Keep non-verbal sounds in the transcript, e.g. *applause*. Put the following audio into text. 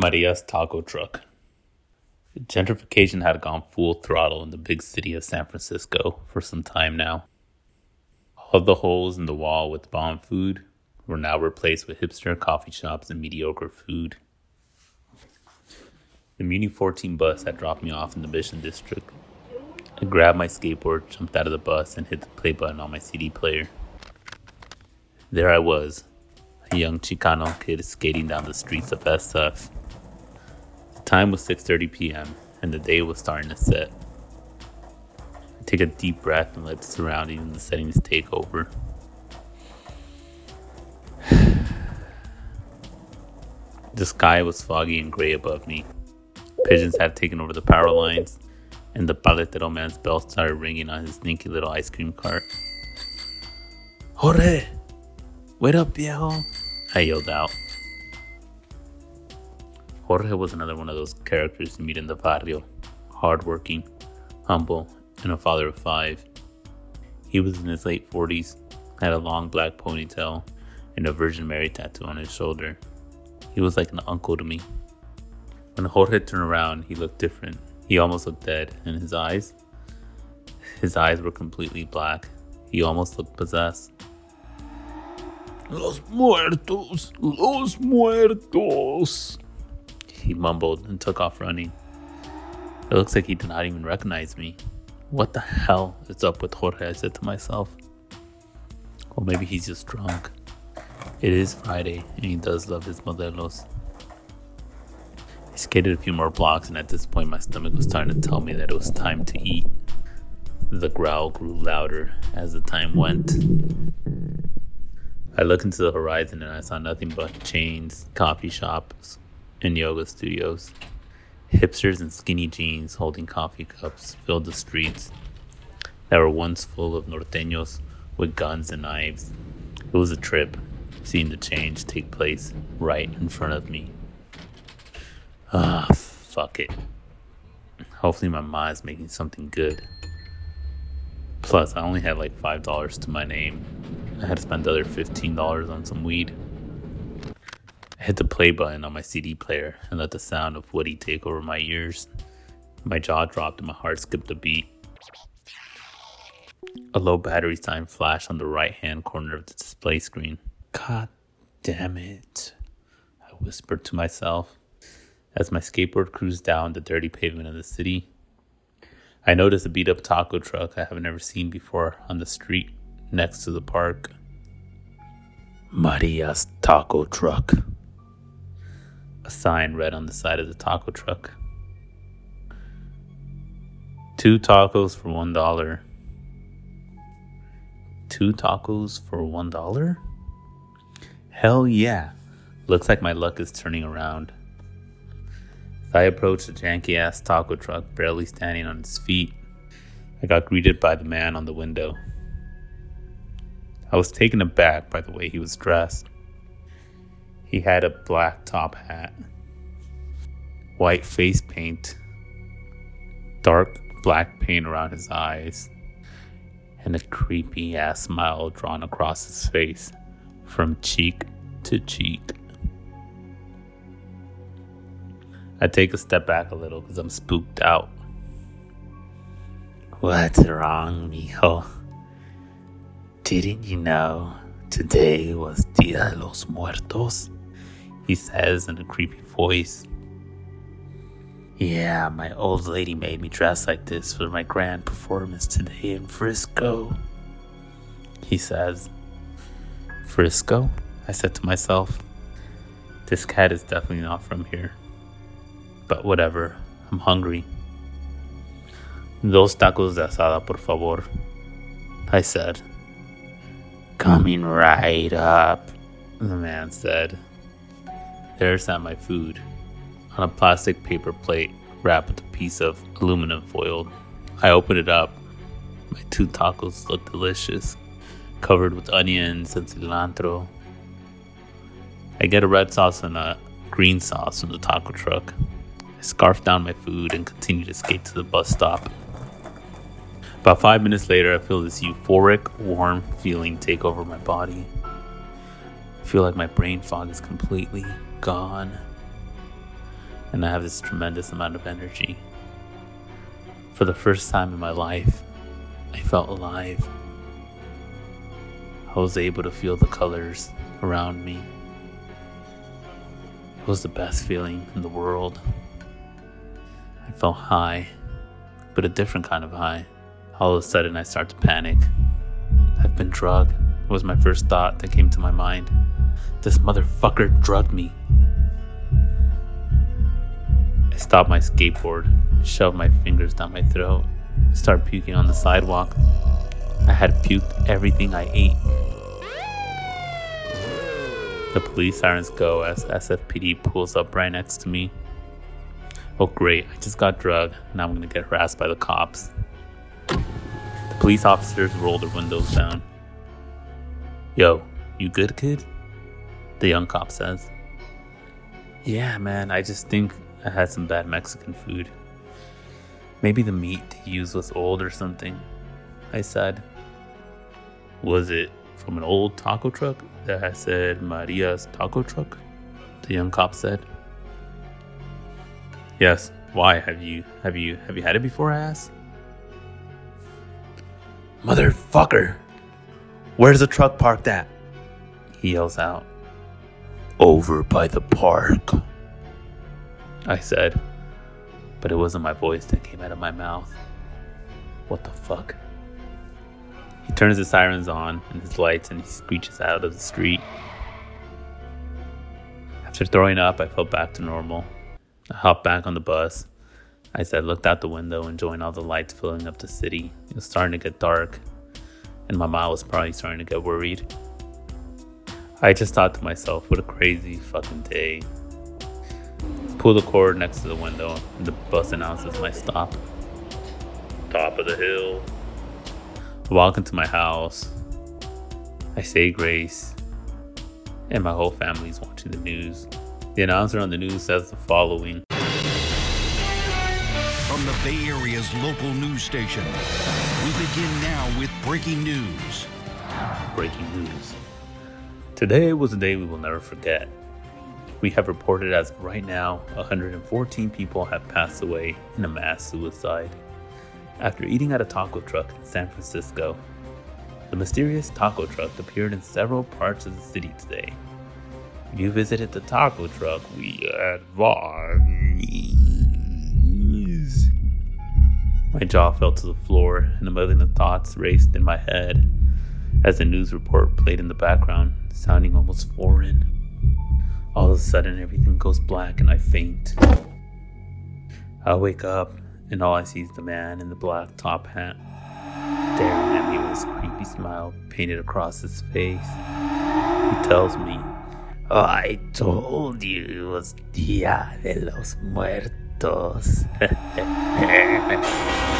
Maria's taco truck. Gentrification had gone full throttle in the big city of San Francisco for some time now. All the holes in the wall with bomb food were now replaced with hipster coffee shops and mediocre food. The Muni 14 bus had dropped me off in the Mission District. I grabbed my skateboard, jumped out of the bus, and hit the play button on my CD player. There I was, a young Chicano kid skating down the streets of SF. Time was 6:30 p.m. and the day was starting to set. I take a deep breath and let the surroundings and the settings take over. *sighs* the sky was foggy and gray above me. Pigeons had taken over the power lines, and the paletero man's bell started ringing on his sneaky little ice cream cart. Jorge! Wait up, viejo! I yelled out. Jorge was another one of those characters you meet in the barrio. Hardworking, humble, and a father of five. He was in his late 40s, had a long black ponytail, and a Virgin Mary tattoo on his shoulder. He was like an uncle to me. When Jorge turned around, he looked different. He almost looked dead, and his eyes, his eyes were completely black. He almost looked possessed. Los muertos, los muertos. He mumbled and took off running. It looks like he did not even recognize me. What the hell is up with Jorge? I said to myself. Or maybe he's just drunk. It is Friday, and he does love his modelos. I skated a few more blocks, and at this point, my stomach was starting to tell me that it was time to eat. The growl grew louder as the time went. I looked into the horizon and I saw nothing but chains, coffee shops, and yoga studios. Hipsters in skinny jeans holding coffee cups filled the streets that were once full of norteños with guns and knives. It was a trip, seeing the change take place right in front of me. Ah, fuck it. Hopefully, my mind's making something good. Plus, I only had like $5 to my name. I had to spend the other $15 on some weed. I hit the play button on my CD player and let the sound of Woody take over my ears. My jaw dropped and my heart skipped a beat. A low battery sign flashed on the right hand corner of the display screen. God damn it, I whispered to myself as my skateboard cruised down the dirty pavement of the city. I noticed a beat up taco truck I have never seen before on the street next to the park. Maria's taco truck. A sign read on the side of the taco truck. Two tacos for one dollar. Two tacos for one dollar? Hell yeah. Looks like my luck is turning around. I approached the janky ass taco truck, barely standing on its feet, I got greeted by the man on the window. I was taken aback by the way he was dressed. He had a black top hat, white face paint, dark black paint around his eyes, and a creepy ass smile drawn across his face from cheek to cheek. I take a step back a little because I'm spooked out. What's wrong, mijo? Didn't you know today was Dia de los Muertos? He says in a creepy voice. Yeah, my old lady made me dress like this for my grand performance today in Frisco. He says. Frisco? I said to myself. This cat is definitely not from here. But whatever, I'm hungry. Dos tacos de asada, por favor. I said. Coming right up, the man said. There sat my food on a plastic paper plate wrapped with a piece of aluminum foil. I opened it up. My two tacos looked delicious, covered with onions and cilantro. I get a red sauce and a green sauce from the taco truck. I scarf down my food and continue to skate to the bus stop. About five minutes later, I feel this euphoric, warm feeling take over my body. Feel like my brain fog is completely gone. and I have this tremendous amount of energy. For the first time in my life, I felt alive. I was able to feel the colors around me. It was the best feeling in the world. I felt high, but a different kind of high. All of a sudden, I start to panic. I've been drugged, was my first thought that came to my mind. This motherfucker drugged me. I stopped my skateboard, shoved my fingers down my throat, started puking on the sidewalk. I had puked everything I ate. The police sirens go as SFPD pulls up right next to me. Oh, great, I just got drugged. Now I'm gonna get harassed by the cops. The police officers roll their windows down. Yo, you good, kid? The young cop says. Yeah, man, I just think I had some bad Mexican food. Maybe the meat they used was old or something, I said. Was it from an old taco truck that had said Maria's taco truck? The young cop said. Yes. Why have you have you have you had it before? I asked. Motherfucker! Where's the truck parked at? He yells out. Over by the park. I said, but it wasn't my voice that came out of my mouth. What the fuck? He turns the sirens on and his lights and he screeches out of the street. After throwing up, I felt back to normal. I hopped back on the bus. I said, looked out the window, enjoying all the lights filling up the city. It was starting to get dark, and my mom was probably starting to get worried. I just thought to myself, what a crazy fucking day. Pull the cord next to the window, and the bus announces my stop. Top of the hill. I walk into my house. I say grace, and my whole family's watching the news. The announcer on the news says the following From the Bay Area's local news station, we begin now with breaking news. breaking news. Today was a day we will never forget. We have reported as of right now 114 people have passed away in a mass suicide after eating at a taco truck in San Francisco. The mysterious taco truck appeared in several parts of the city today. If you visited the taco truck, we advise. My jaw fell to the floor, and a million thoughts raced in my head as the news report played in the background, sounding almost foreign. All of a sudden, everything goes black and I faint. I wake up, and all I see is the man in the black top hat, staring at me with his creepy smile painted across his face. He tells me, oh, I told you it was Dia de los Muertos. *laughs* はい